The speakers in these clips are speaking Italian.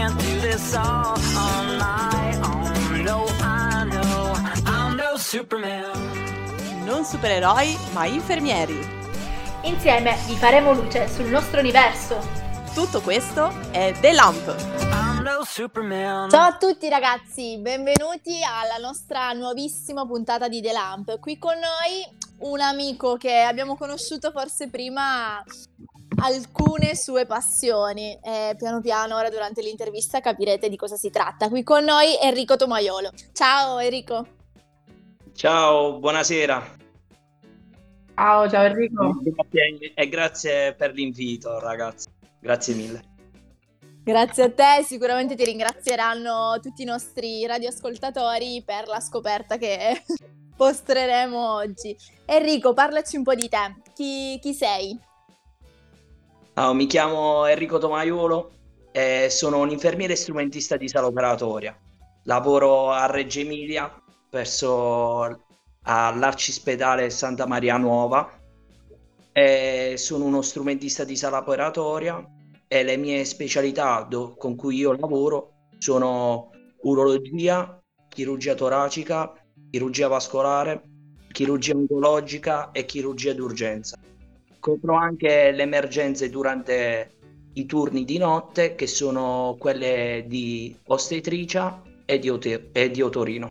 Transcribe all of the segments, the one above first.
can't do this all on my own. No, I know I'm no Superman. Non supereroi, ma infermieri. Insieme vi faremo luce sul nostro universo. Tutto questo è The Lamp. I'm no Superman. Ciao a tutti ragazzi, benvenuti alla nostra nuovissima puntata di The Lamp. Qui con noi un amico che abbiamo conosciuto forse prima alcune sue passioni e piano piano ora durante l'intervista capirete di cosa si tratta. Qui con noi Enrico Tomaiolo. Ciao Enrico. Ciao, buonasera. Ciao, ciao Enrico. Grazie, e grazie per l'invito, ragazzi. Grazie mille. Grazie a te, sicuramente ti ringrazieranno tutti i nostri radioascoltatori per la scoperta che postreremo oggi. Enrico, parlaci un po' di te. Chi, chi sei? Oh, mi chiamo Enrico Tomaiolo e sono un infermiere strumentista di sala operatoria. Lavoro a Reggio Emilia, verso all'Arcispedale Santa Maria Nuova. E sono uno strumentista di sala operatoria e le mie specialità do- con cui io lavoro sono urologia, chirurgia toracica, chirurgia vascolare, chirurgia oncologica e chirurgia d'urgenza. Copro anche le emergenze durante i turni di notte, che sono quelle di ostetricia e di, ote- e di otorino.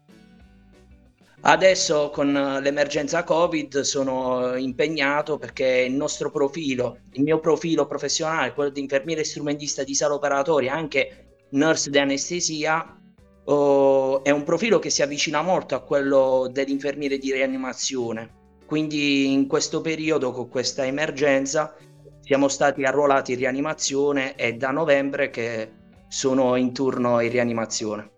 Adesso con l'emergenza Covid sono impegnato perché il nostro profilo, il mio profilo professionale, quello di infermiere strumentista di sala operatoria, anche nurse di anestesia, oh, è un profilo che si avvicina molto a quello dell'infermiere di rianimazione. Quindi in questo periodo, con questa emergenza, siamo stati arruolati in rianimazione e da novembre che sono in turno in rianimazione.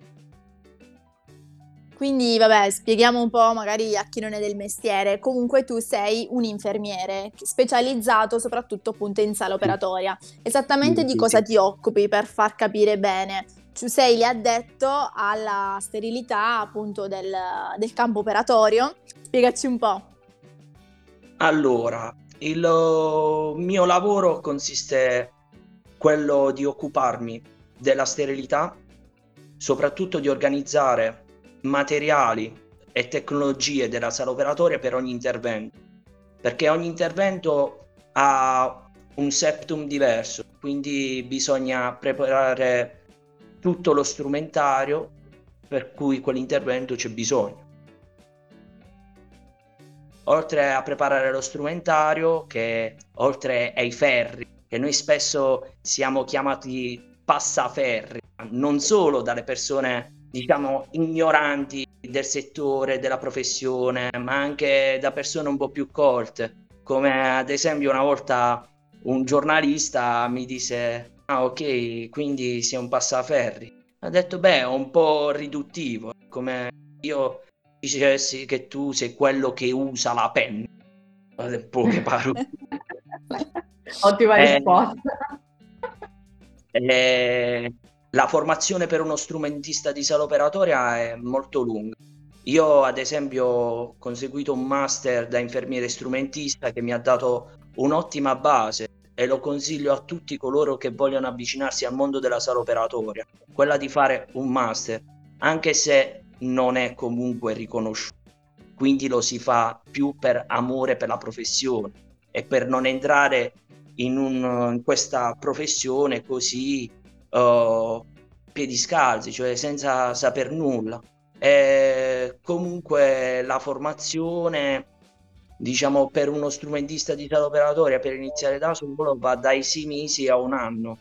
Quindi, vabbè, spieghiamo un po' magari a chi non è del mestiere. Comunque tu sei un infermiere specializzato soprattutto appunto in sala operatoria. Esattamente di cosa ti occupi per far capire bene? Tu sei lì addetto alla sterilità appunto del, del campo operatorio. Spiegaci un po'. Allora, il eh, mio lavoro consiste quello di occuparmi della sterilità, soprattutto di organizzare materiali e tecnologie della sala operatoria per ogni intervento, perché ogni intervento ha un septum diverso, quindi bisogna preparare tutto lo strumentario per cui quell'intervento c'è bisogno. Oltre a preparare lo strumentario, che oltre ai ferri, che noi spesso siamo chiamati passaferri, non solo dalle persone, diciamo, ignoranti del settore, della professione, ma anche da persone un po' più colte, come ad esempio una volta un giornalista mi disse, ah ok, quindi sei un passaferri. Ha detto, beh, è un po' riduttivo, come io dicessi che tu sei quello che usa la penna. In poche parole. Ottima Eh, risposta. Eh, la formazione per uno strumentista di sala operatoria è molto lunga. Io, ad esempio, ho conseguito un master da infermiere strumentista che mi ha dato un'ottima base e lo consiglio a tutti coloro che vogliono avvicinarsi al mondo della sala operatoria, quella di fare un master, anche se non è comunque riconosciuto. Quindi lo si fa più per amore per la professione e per non entrare in, un- in questa professione così uh, piedi scalzi, cioè senza saper nulla. E comunque la formazione, diciamo, per uno strumentista di sala operatoria per iniziare da solo va dai sei mesi a un anno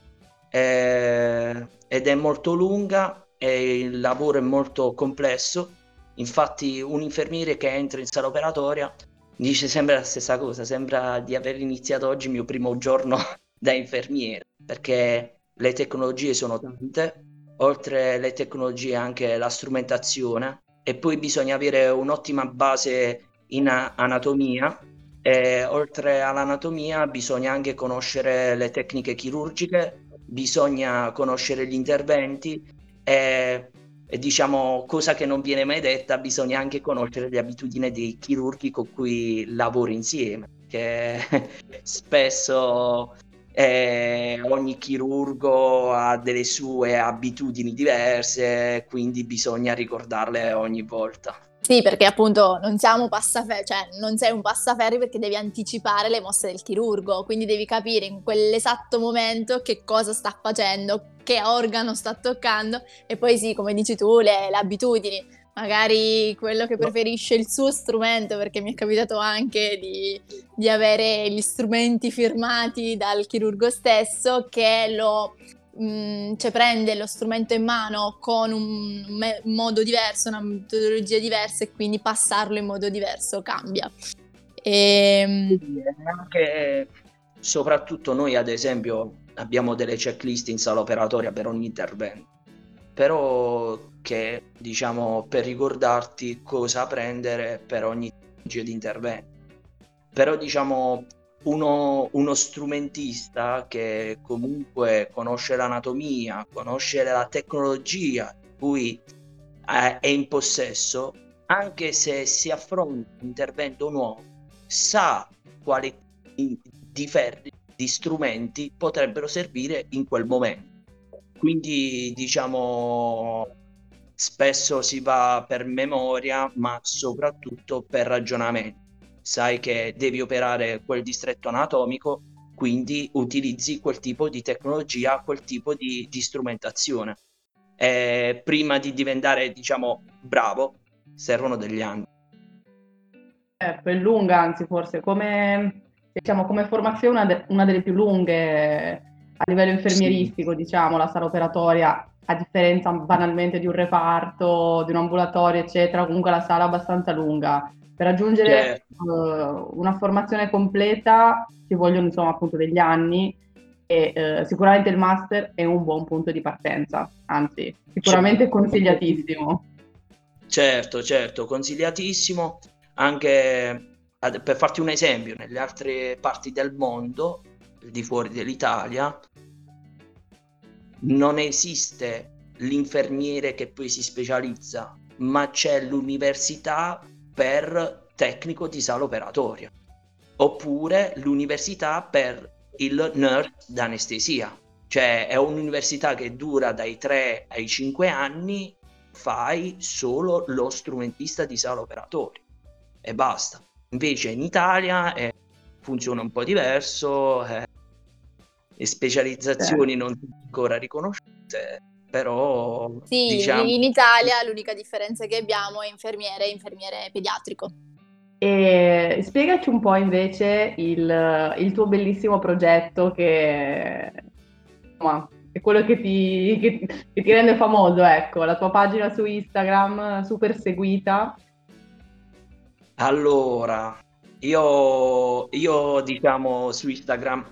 Eh, ed è molto lunga e il lavoro è molto complesso. Infatti, un infermiere che entra in sala operatoria dice sempre la stessa cosa, sembra di aver iniziato oggi il mio primo giorno da infermiere, perché le tecnologie sono tante, oltre alle tecnologie anche la strumentazione e poi bisogna avere un'ottima base in anatomia e oltre all'anatomia bisogna anche conoscere le tecniche chirurgiche, bisogna conoscere gli interventi e, e diciamo cosa che non viene mai detta, bisogna anche conoscere le abitudini dei chirurghi con cui lavori insieme, che spesso eh, ogni chirurgo ha delle sue abitudini diverse, quindi bisogna ricordarle ogni volta. Sì, perché appunto non siamo passaferri, cioè non sei un passaferri perché devi anticipare le mosse del chirurgo, quindi devi capire in quell'esatto momento che cosa sta facendo, che organo sta toccando e poi sì, come dici tu, le, le abitudini. Magari quello che preferisce il suo strumento, perché mi è capitato anche di, di avere gli strumenti firmati dal chirurgo stesso che lo mh, cioè prende lo strumento in mano con un, me- modo diverso, una metodologia diversa e quindi passarlo in modo diverso cambia. E... Anche, soprattutto noi ad esempio abbiamo delle checklist in sala operatoria per ogni intervento, però che diciamo per ricordarti cosa prendere per ogni tipologia di intervento. Però diciamo uno, uno, strumentista che comunque conosce l'anatomia, conosce la tecnologia di cui è in possesso, anche se si affronta un intervento nuovo, sa quali differenti di strumenti potrebbero servire in quel momento. Quindi diciamo spesso si va per memoria, ma soprattutto per ragionamento. Sai che devi operare quel distretto anatomico, quindi utilizzi quel tipo di tecnologia, quel tipo di, di strumentazione. E prima di diventare, diciamo, bravo, servono degli anni. Eh, è lunga, anzi, forse come, diciamo, come formazione una, de- una delle più lunghe a livello infermieristico, sì. diciamo, la sala operatoria a differenza banalmente di un reparto, di un ambulatorio, eccetera, comunque la sala è abbastanza lunga. Per raggiungere certo. uh, una formazione completa ci vogliono insomma appunto degli anni e uh, sicuramente il master è un buon punto di partenza, anzi sicuramente certo. consigliatissimo. Certo, certo, consigliatissimo anche ad, per farti un esempio, nelle altre parti del mondo, di fuori dell'Italia, non esiste l'infermiere che poi si specializza, ma c'è l'università per tecnico di sala operatoria, oppure l'università per il nurse d'anestesia, cioè è un'università che dura dai 3 ai 5 anni, fai solo lo strumentista di sala operatoria e basta. Invece in Italia eh, funziona un po' diverso, eh, le specializzazioni certo. non sono ancora riconosciute, però... Sì, diciamo... in Italia l'unica differenza che abbiamo è infermiere e infermiere pediatrico. E spiegaci un po' invece il, il tuo bellissimo progetto che insomma, è quello che ti, che, che ti, rende famoso, ecco, la tua pagina su Instagram super seguita. Allora, io, io diciamo su Instagram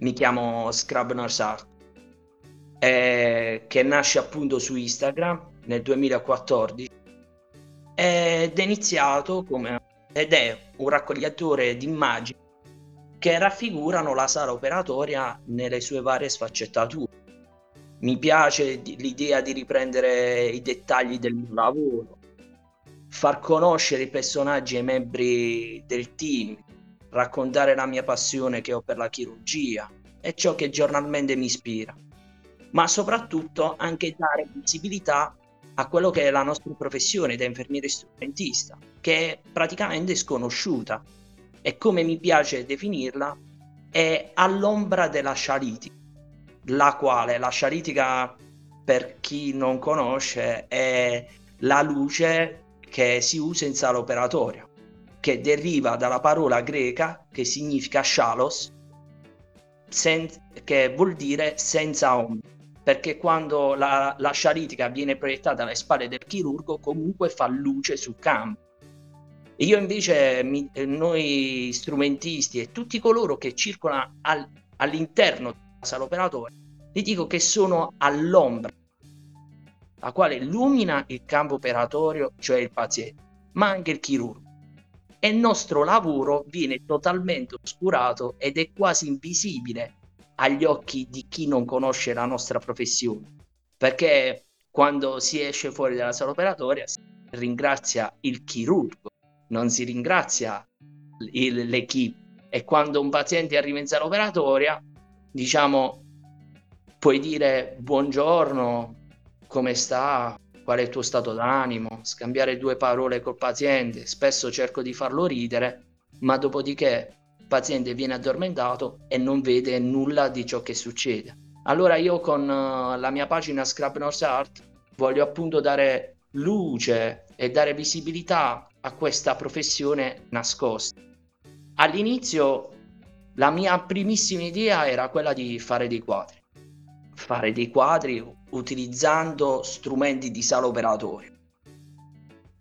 mi chiamo Scrub Nurse Art, eh, che nasce appunto su Instagram nel 2014 ed è iniziato come ed è un raccogliatore di immagini che raffigurano la sala operatoria nelle sue varie sfaccettature. Mi piace l'idea di riprendere i dettagli del mio lavoro, far conoscere i personaggi e i membri del team, raccontare la mia passione che ho per la chirurgia e ciò che giornalmente mi ispira, ma soprattutto anche dare visibilità a quello che è la nostra professione da infermiere strumentista, che è praticamente sconosciuta. E come mi piace definirla è all'ombra della scialitica, la quale la scialitica per chi non conosce è la luce che si usa in sala operatoria che deriva dalla parola greca che significa shalos, sen- che vuol dire senza ombra, perché quando la, la sciaritica viene proiettata alle spalle del chirurgo comunque fa luce sul campo. Io invece, mi, noi strumentisti e tutti coloro che circolano al, all'interno della sala operatoria, vi dico che sono all'ombra, la quale illumina il campo operatorio, cioè il paziente, ma anche il chirurgo e il nostro lavoro viene totalmente oscurato ed è quasi invisibile agli occhi di chi non conosce la nostra professione. Perché quando si esce fuori dalla sala operatoria si ringrazia il chirurgo, non si ringrazia il, l'equipe. E quando un paziente arriva in sala operatoria diciamo, puoi dire buongiorno, come sta, qual è il tuo stato d'animo, scambiare due parole col paziente, spesso cerco di farlo ridere, ma dopodiché paziente viene addormentato e non vede nulla di ciò che succede. Allora io con uh, la mia pagina Scrap North Art voglio appunto dare luce e dare visibilità a questa professione nascosta. All'inizio la mia primissima idea era quella di fare dei quadri. Fare dei quadri utilizzando strumenti di sala operatoria.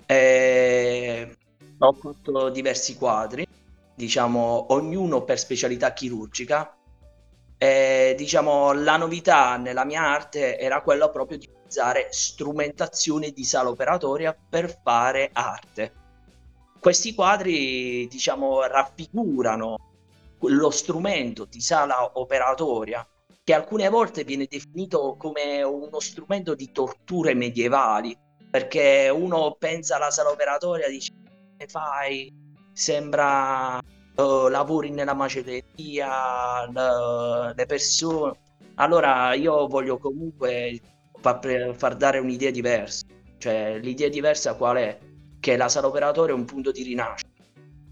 E ho fatto diversi quadri, diciamo ognuno per specialità chirurgica. E, diciamo la novità nella mia arte era quella proprio di utilizzare strumentazione di sala operatoria per fare arte. Questi quadri, diciamo, raffigurano lo strumento di sala operatoria che alcune volte viene definito come uno strumento di torture medievali, perché uno pensa alla sala operatoria e dice fai, sembra uh, lavori nella macelleria, l- le persone. Allora io voglio comunque far, far dare un'idea diversa, cioè l'idea diversa qual è? Che la sala operatoria è un punto di rinascita.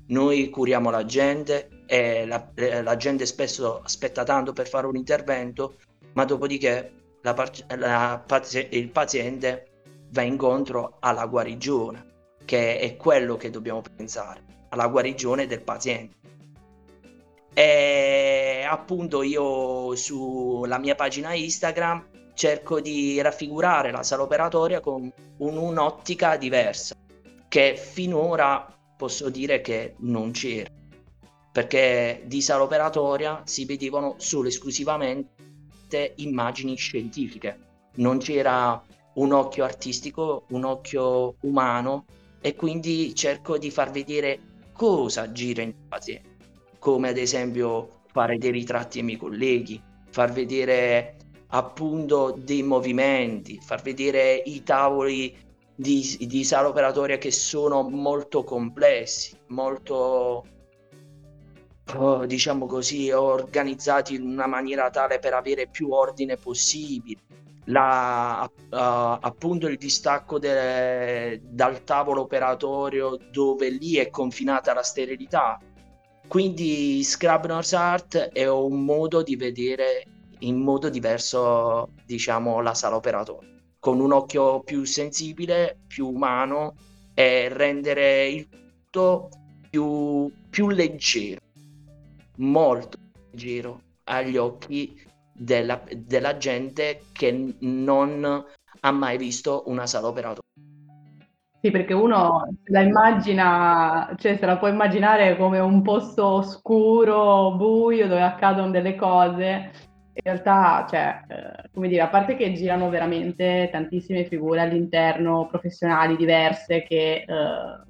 Noi curiamo la gente, e la, eh, la, gente spesso aspetta tanto per fare un intervento, ma dopodiché la, la, il paziente va incontro alla guarigione, che è quello che dobbiamo pensare, alla guarigione del paziente. E appunto io sulla mia pagina Instagram cerco di raffigurare la sala operatoria con un, un'ottica diversa, che finora posso dire che non c'era perché di sala operatoria si vedevano solo esclusivamente immagini scientifiche, non c'era un occhio artistico, un occhio umano e quindi cerco di far vedere cosa gira in paziente, come ad esempio fare dei ritratti ai miei colleghi, far vedere appunto dei movimenti, far vedere i tavoli di, di sala operatoria che sono molto complessi, molto oh, diciamo così, organizzati in una maniera tale per avere più ordine possibile. La, uh, appunto il distacco de, dal tavolo operatorio dove lì è confinata la sterilità. Quindi Scrub North Art è un modo di vedere in modo diverso, diciamo, la sala operatoria, con un occhio più sensibile, più umano e rendere il tutto più, più leggero molto giro agli occhi della, della gente che non ha mai visto una sala operatoria. Sì, perché uno la immagina, cioè se la può immaginare come un posto oscuro, buio, dove accadono delle cose. In realtà, cioè, eh, come dire, a parte che girano veramente tantissime figure all'interno, professionali diverse, che, eh,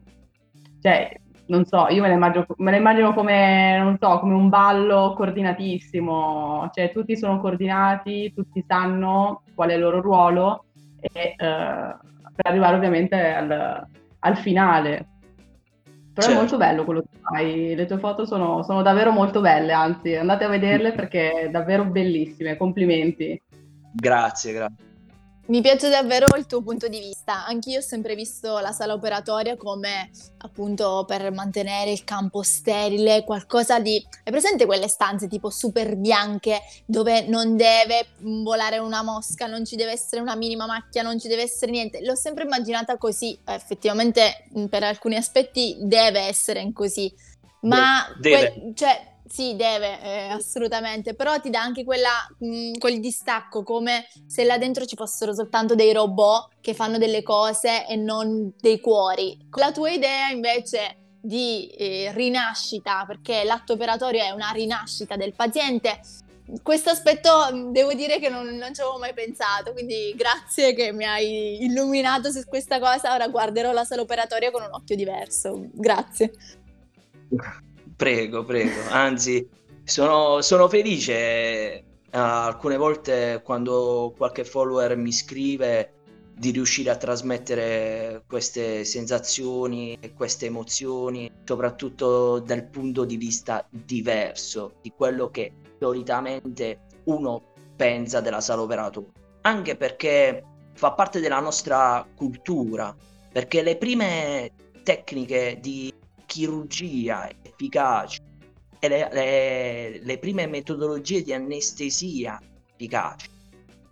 cioè, non so, io me la immagino, me la immagino come, non so, come un ballo coordinatissimo, cioè tutti sono coordinati, tutti sanno qual è il loro ruolo e, eh, per arrivare ovviamente al, al finale. Però certo. è molto bello quello che fai, le tue foto sono, sono davvero molto belle, anzi andate a vederle perché davvero bellissime, complimenti. Grazie, grazie. Mi piace davvero il tuo punto di vista. Anch'io ho sempre visto la sala operatoria come appunto per mantenere il campo sterile, qualcosa di... Hai presente quelle stanze tipo super bianche dove non deve volare una mosca, non ci deve essere una minima macchia, non ci deve essere niente? L'ho sempre immaginata così. Effettivamente per alcuni aspetti deve essere così. Ma deve. Que- cioè, sì, deve, eh, assolutamente, però ti dà anche quella, mh, quel distacco, come se là dentro ci fossero soltanto dei robot che fanno delle cose e non dei cuori. La tua idea invece di eh, rinascita, perché l'atto operatorio è una rinascita del paziente, questo aspetto devo dire che non, non, ci avevo mai pensato, quindi grazie che mi hai illuminato su questa cosa, ora guarderò la sala operatoria con un occhio diverso, grazie. Prego, prego. Anzi, sono, sono felice uh, alcune volte quando qualche follower mi scrive di riuscire a trasmettere queste sensazioni e queste emozioni, soprattutto dal punto di vista diverso di quello che solitamente uno pensa della sala operatoria, anche perché fa parte della nostra cultura, perché le prime tecniche di chirurgia efficaci e le, le, le prime metodologie di anestesia efficaci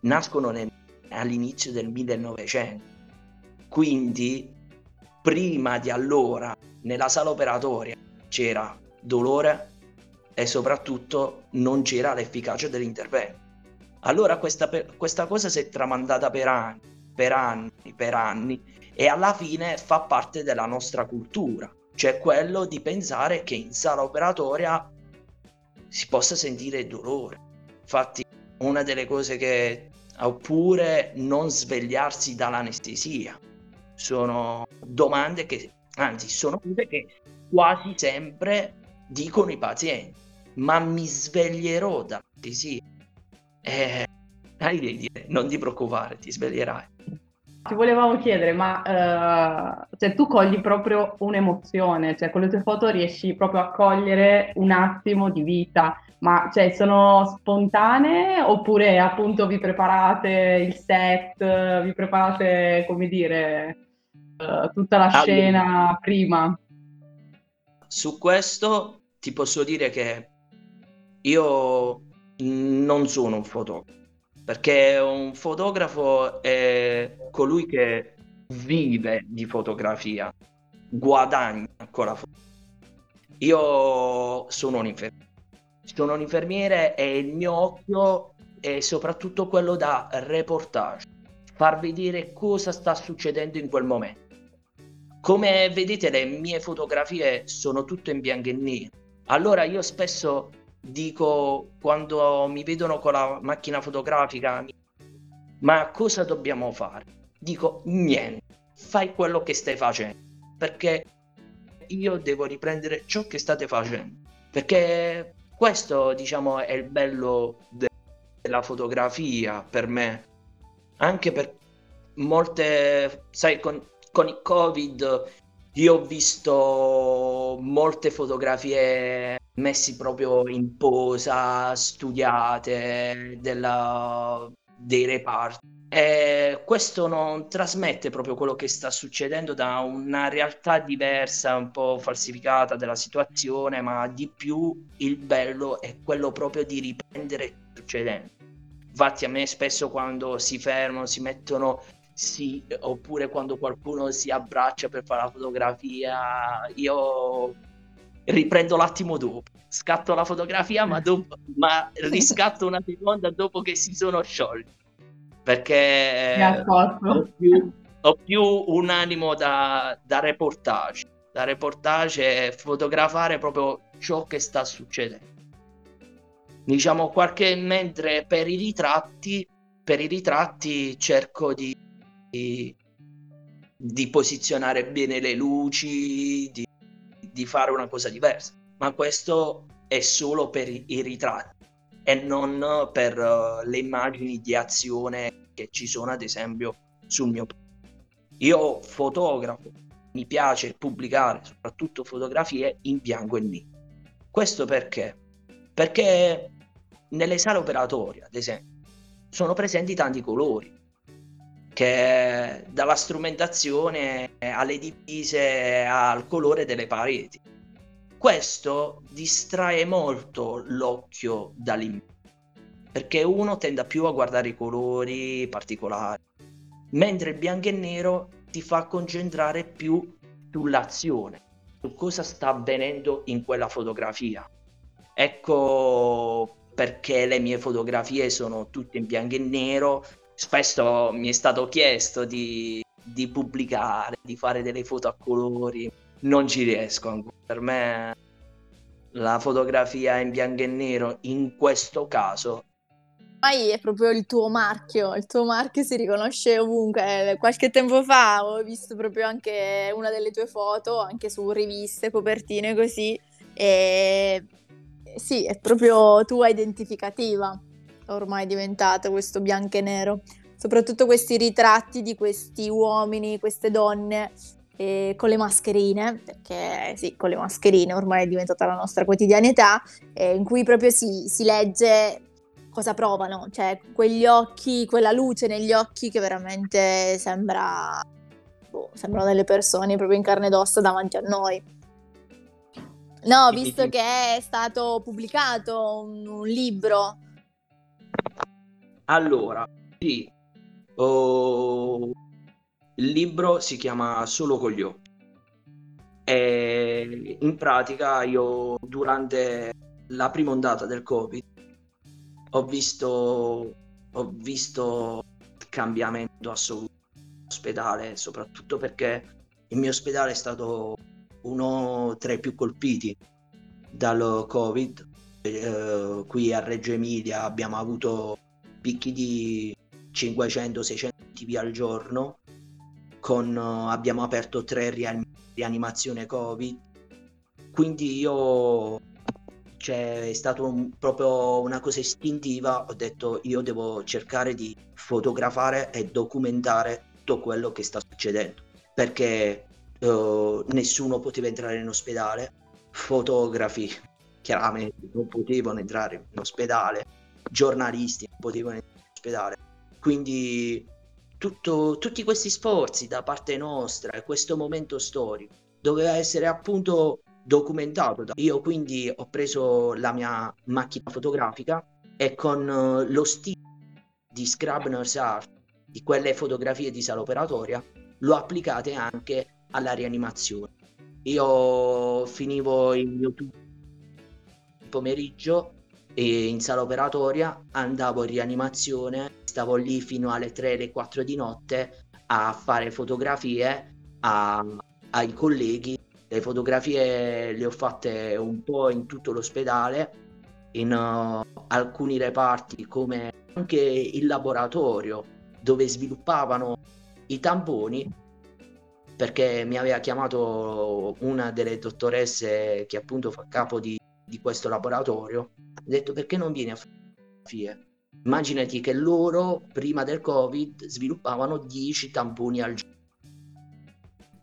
nascono nel, all'inizio del 1900. Quindi, prima di allora, nella sala operatoria c'era dolore e soprattutto non c'era l'efficacia dell'intervento. Allora questa, questa cosa si è tramandata per anni, per anni, per anni e alla fine fa parte della nostra cultura, cioè quello di pensare che in sala operatoria si possa sentire dolore. Infatti una delle cose che oppure non svegliarsi dall'anestesia. Sono domande che anzi sono cose che quasi sempre dicono i pazienti. Ma mi sveglierò dall'anestesia. Eh, hai da dire non ti preoccupare ti sveglierai ti volevamo chiedere, ma uh, cioè, tu cogli proprio un'emozione, cioè con le tue foto riesci proprio a cogliere un attimo di vita, ma cioè, sono spontanee oppure appunto vi preparate il set, vi preparate, come dire, uh, tutta la scena prima? Su questo ti posso dire che io non sono un fotografo perché un fotografo è colui che vive di fotografia, guadagna con la fotografia. Io sono un infermiere, sono un infermiere e il mio occhio è soprattutto quello da reportage, far vedere cosa sta succedendo in quel momento. Come vedete le mie fotografie sono tutte in bianco e nero, allora io spesso dico quando mi vedono con la macchina fotografica, ma cosa dobbiamo fare? Dico niente, fai quello che stai facendo, perché io devo riprendere ciò che state facendo, perché questo diciamo è il bello de- della fotografia per me, anche per molte, sai, con, con il covid io ho visto molte fotografie messi proprio in posa, studiate della, dei reparti. E questo non trasmette proprio quello che sta succedendo da una realtà diversa, un po' falsificata della situazione, ma di più il bello è quello proprio di riprendere il succedendo. Infatti a me spesso quando si fermano, si mettono sì, oppure quando qualcuno si abbraccia per fare la fotografia, io riprendo l'attimo dopo, scatto la fotografia, ma, dopo, ma riscatto una seconda dopo che si sono sciolti, perché ho più, ho più, un animo da, da reportage, da reportage e fotografare proprio ciò che sta succedendo. Diciamo qualche mentre per i ritratti, per i ritratti cerco di di, posizionare bene le luci, di, di fare una cosa diversa. Ma questo è solo per i ritratti e non per uh, le immagini di azione che ci sono ad esempio sul mio io fotografo mi piace pubblicare soprattutto fotografie in bianco e nero questo perché perché nelle sale operatorie ad esempio sono presenti tanti colori che dalla strumentazione alle divise al colore delle pareti. Questo distrae molto l'occhio dall'immagine, perché uno tende più a guardare i colori particolari, mentre il bianco e nero ti fa concentrare più sull'azione, su cosa sta avvenendo in quella fotografia. Ecco perché le mie fotografie sono tutte in bianco e nero spesso mi è stato chiesto di, di pubblicare, di fare delle foto a colori, non ci riesco ancora. Per me la fotografia in bianco e nero in questo caso ormai è proprio il tuo marchio, il tuo marchio si riconosce ovunque. Qualche tempo fa ho visto proprio anche una delle tue foto, anche su riviste, copertine così, e sì, è proprio tua identificativa ormai diventato questo bianco e nero. Soprattutto questi ritratti di questi uomini, queste donne eh, con le mascherine, perché sì, con le mascherine ormai è diventata la nostra quotidianità, eh, in cui proprio si, si legge cosa provano, cioè quegli occhi, quella luce negli occhi che veramente sembra, boh, sembrano delle persone proprio in carne ed ossa davanti a noi. No, visto che è stato pubblicato un, un libro. Allora, sì, oh, il libro si chiama Solo con gli occhi. E in pratica io durante la prima ondata del Covid ho visto, ho visto il cambiamento assoluto all'ospedale, soprattutto perché il mio ospedale è stato uno tra i più colpiti dal Covid. Eh, qui a Reggio Emilia abbiamo avuto picchi di 500-600 tipi al giorno, con, abbiamo aperto tre rian- rianimazioni Covid, quindi io cioè, è stato un, proprio una cosa istintiva, ho detto io devo cercare di fotografare e documentare tutto quello che sta succedendo, perché uh, nessuno poteva entrare in ospedale, fotografi chiaramente non potevano entrare in ospedale, giornalisti non potevano entrare in ospedale, quindi tutto, tutti questi sforzi da parte nostra e questo momento storico doveva essere appunto documentato. Io quindi ho preso la mia macchina fotografica e con uh, lo stile di Scrubner's Art, di quelle fotografie di sala operatoria, l'ho applicate anche alla rianimazione. Io finivo il mio pomeriggio e in sala operatoria andavo in rianimazione, stavo lì fino alle 3, le 4 di notte a fare fotografie a, ai colleghi. Le fotografie le ho fatte un po' in tutto l'ospedale, in uh, alcuni reparti come anche il laboratorio dove sviluppavano i tamponi perché mi aveva chiamato una delle dottoresse che appunto fa capo di, di questo laboratorio ha detto perché non vieni a fotografie immaginati che loro prima del covid sviluppavano 10 tamponi al giorno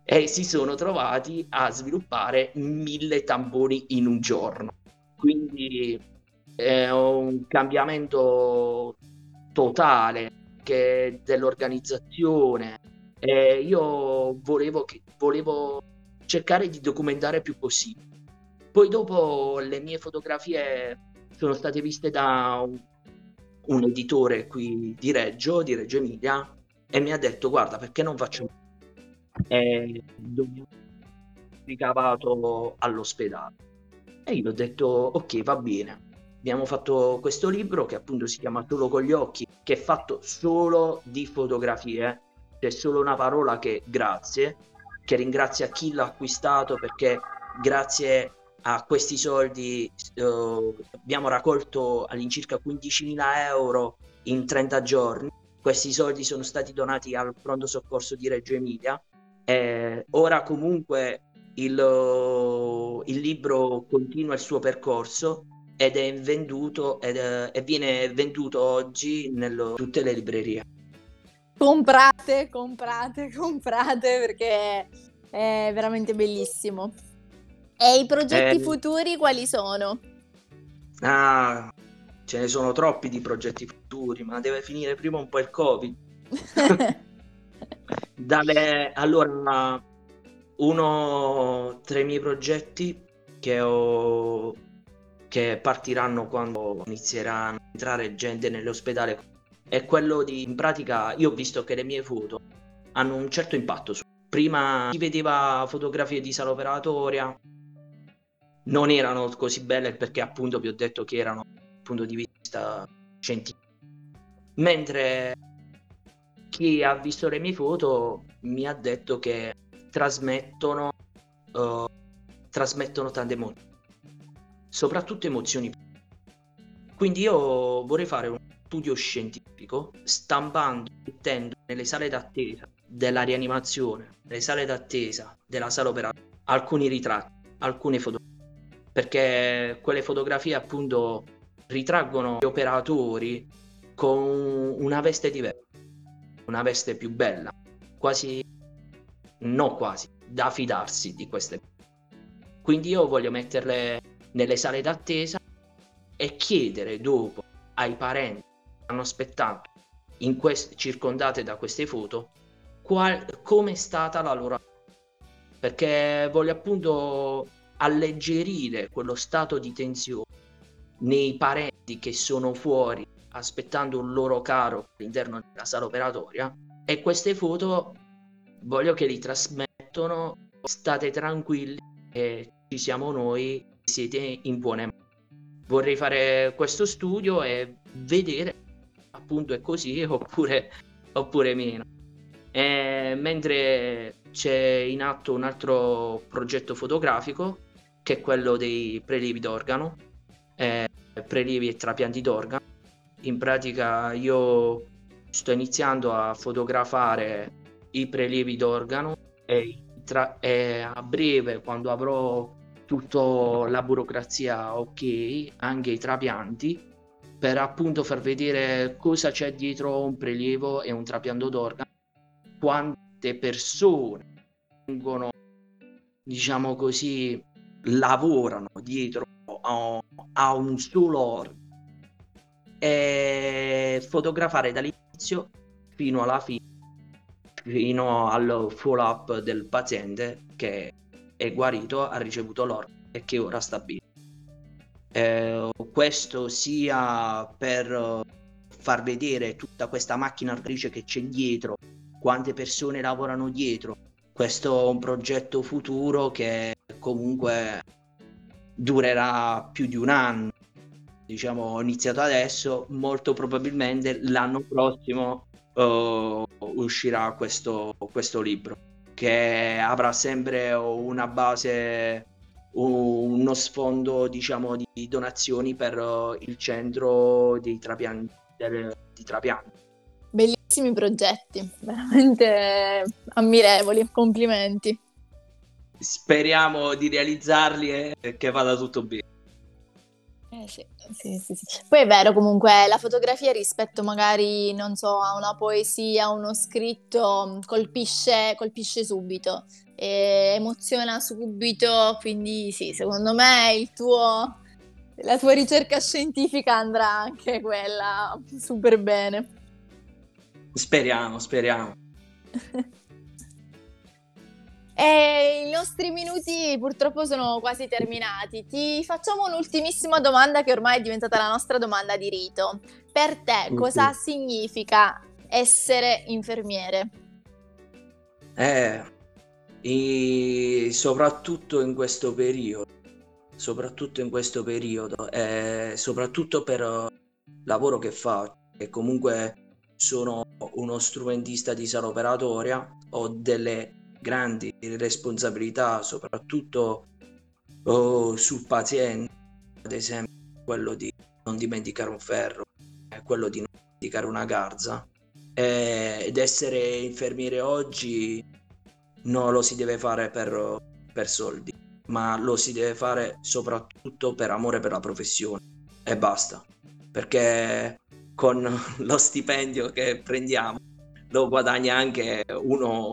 e si sono trovati a sviluppare mille tamponi in un giorno. Quindi è un cambiamento totale dell'organizzazione. E io volevo, che, volevo cercare di documentare più possibile. Poi dopo le mie fotografie sono state viste da un, un editore qui di Reggio, di Reggio Emilia, e mi ha detto guarda perché non faccio e dobbiamo ricavato all'ospedale. E io ho detto ok va bene. Abbiamo fatto questo libro che appunto si chiama Solo con gli occhi che è fatto solo di fotografie c'è solo una parola che grazie, che ringrazia chi l'ha acquistato perché grazie a questi soldi eh, abbiamo raccolto all'incirca 15.000 euro in 30 giorni. Questi soldi sono stati donati al pronto soccorso di Reggio Emilia. E ora comunque il, il libro continua il suo percorso ed è venduto ed, e viene venduto oggi in tutte le librerie. Comprate, comprate, comprate perché è veramente bellissimo. E i progetti Eh. futuri quali sono? Ah, ce ne sono troppi di progetti futuri, ma deve finire prima un po' il Covid. Dalle, allora, uno tra i miei progetti che ho che partiranno quando inizierà a entrare gente nell'ospedale è quello di in pratica io ho visto che le mie foto hanno un certo impatto su prima si vedeva fotografie di sala operatoria non erano così belle perché appunto vi ho detto che erano dal punto di vista scientifico. Mentre chi ha visto le mie foto mi ha detto che trasmettono eh, trasmettono tante emozioni soprattutto emozioni. Quindi io vorrei fare un studio scientifico stampando mettendo nelle sale d'attesa della rianimazione nelle sale d'attesa della sala operatoria alcuni ritratti alcune fotografie perché quelle fotografie appunto ritraggono gli operatori con una veste diversa una veste più bella quasi no quasi da fidarsi di queste quindi io voglio metterle nelle sale d'attesa e chiedere dopo ai parenti che hanno aspettato in quest- circondate da queste foto qual- come è stata la loro perché voglio appunto alleggerire quello stato di tensione nei parenti che sono fuori aspettando un loro caro all'interno della sala operatoria e queste foto voglio che li trasmettono. State tranquilli e ci siamo noi siete in buone mani. Vorrei fare questo studio e vedere appunto è così oppure, oppure meno. E mentre c'è in atto un altro progetto fotografico che è quello dei prelievi d'organo eh, prelievi e trapianti d'organo. In pratica io sto iniziando a fotografare i prelievi d'organo e, tra- e a breve quando avrò tutta la burocrazia ok anche i trapianti per appunto far vedere cosa c'è dietro un prelievo e un trapianto d'organo quante persone vengono diciamo così lavorano dietro a, a un solo organo e fotografare dall'inizio fino alla fine, fino al follow up del paziente che è guarito, ha ricevuto l'organo e che ora sta bene. Eh, questo sia per far vedere tutta questa macchina artrice che c'è dietro, quante persone lavorano dietro. Questo è un progetto futuro che comunque durerà più di un anno diciamo, ho iniziato adesso, molto probabilmente l'anno prossimo uh, uscirà questo, questo libro, che avrà sempre una base, uno sfondo, diciamo, di donazioni per uh, il centro dei trapianti, del, di trapianti. Bellissimi progetti, veramente ammirevoli, complimenti. Speriamo di realizzarli e che vada tutto bene. Eh sì, sì, sì, sì. Poi è vero comunque la fotografia rispetto magari, non so, a una poesia, uno scritto, colpisce, colpisce subito, emoziona subito, quindi sì, secondo me il tuo, la tua ricerca scientifica andrà anche quella super bene. Speriamo, speriamo. E i nostri minuti purtroppo sono quasi terminati. Ti facciamo un'ultimissima domanda che ormai è diventata la nostra domanda di rito. Per te Mhm. cosa significa essere infermiere? Eh, soprattutto in questo periodo, soprattutto in questo periodo, e soprattutto per il lavoro che faccio, che comunque sono uno strumentista di sala operatoria, ho delle grandi responsabilità, soprattutto oh, sul paziente, ad esempio quello di non dimenticare un ferro, eh, quello di non dimenticare una garza. Eh, ed essere infermiere oggi non lo si deve fare per, per soldi, ma lo si deve fare soprattutto per amore per la professione e basta. Perché con lo stipendio che prendiamo lo guadagna anche uno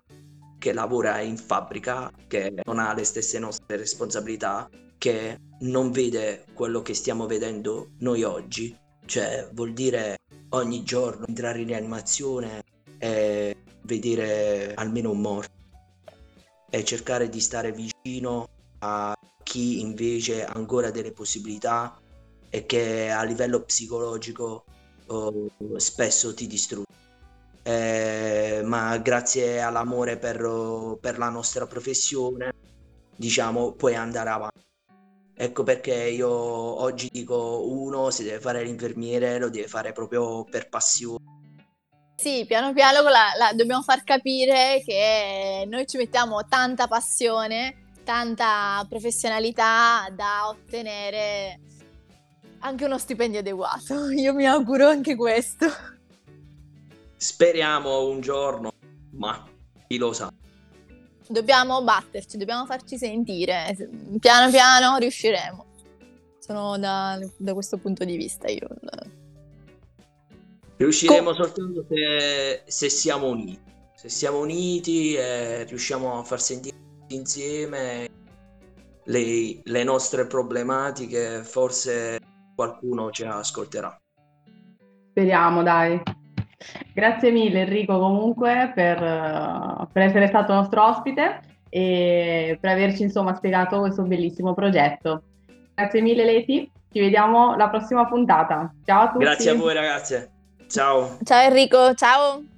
che lavora in fabbrica, che non ha le stesse nostre responsabilità, che non vede quello che stiamo vedendo noi oggi. Cioè, vuol dire ogni giorno entrare in rianimazione e vedere almeno un morto e cercare di stare vicino a chi invece ha ancora delle possibilità e che a livello psicologico oh, spesso ti distrugge. Eh, ma grazie all'amore per, per la nostra professione, diciamo, puoi andare avanti. Ecco perché io oggi dico uno se deve fare l'infermiere lo deve fare proprio per passione. Sì, piano piano la- la- dobbiamo far capire che noi ci mettiamo tanta passione, tanta professionalità da ottenere anche uno stipendio adeguato. Io mi auguro anche questo. Speriamo un giorno, ma chi lo sa. Dobbiamo batterci, dobbiamo farci sentire. Piano piano riusciremo. Sono da, da questo punto di vista io. Riusciremo soltanto se, se siamo uniti. Se siamo uniti e riusciamo a far sentire insieme le, le nostre problematiche, forse qualcuno ci ascolterà. Speriamo, dai. Grazie mille Enrico comunque per, per essere stato nostro ospite e per averci insomma spiegato questo bellissimo progetto. Grazie mille Leti, ci vediamo alla prossima puntata. Ciao a tutti. Grazie a voi ragazze. Ciao. Ciao Enrico, ciao!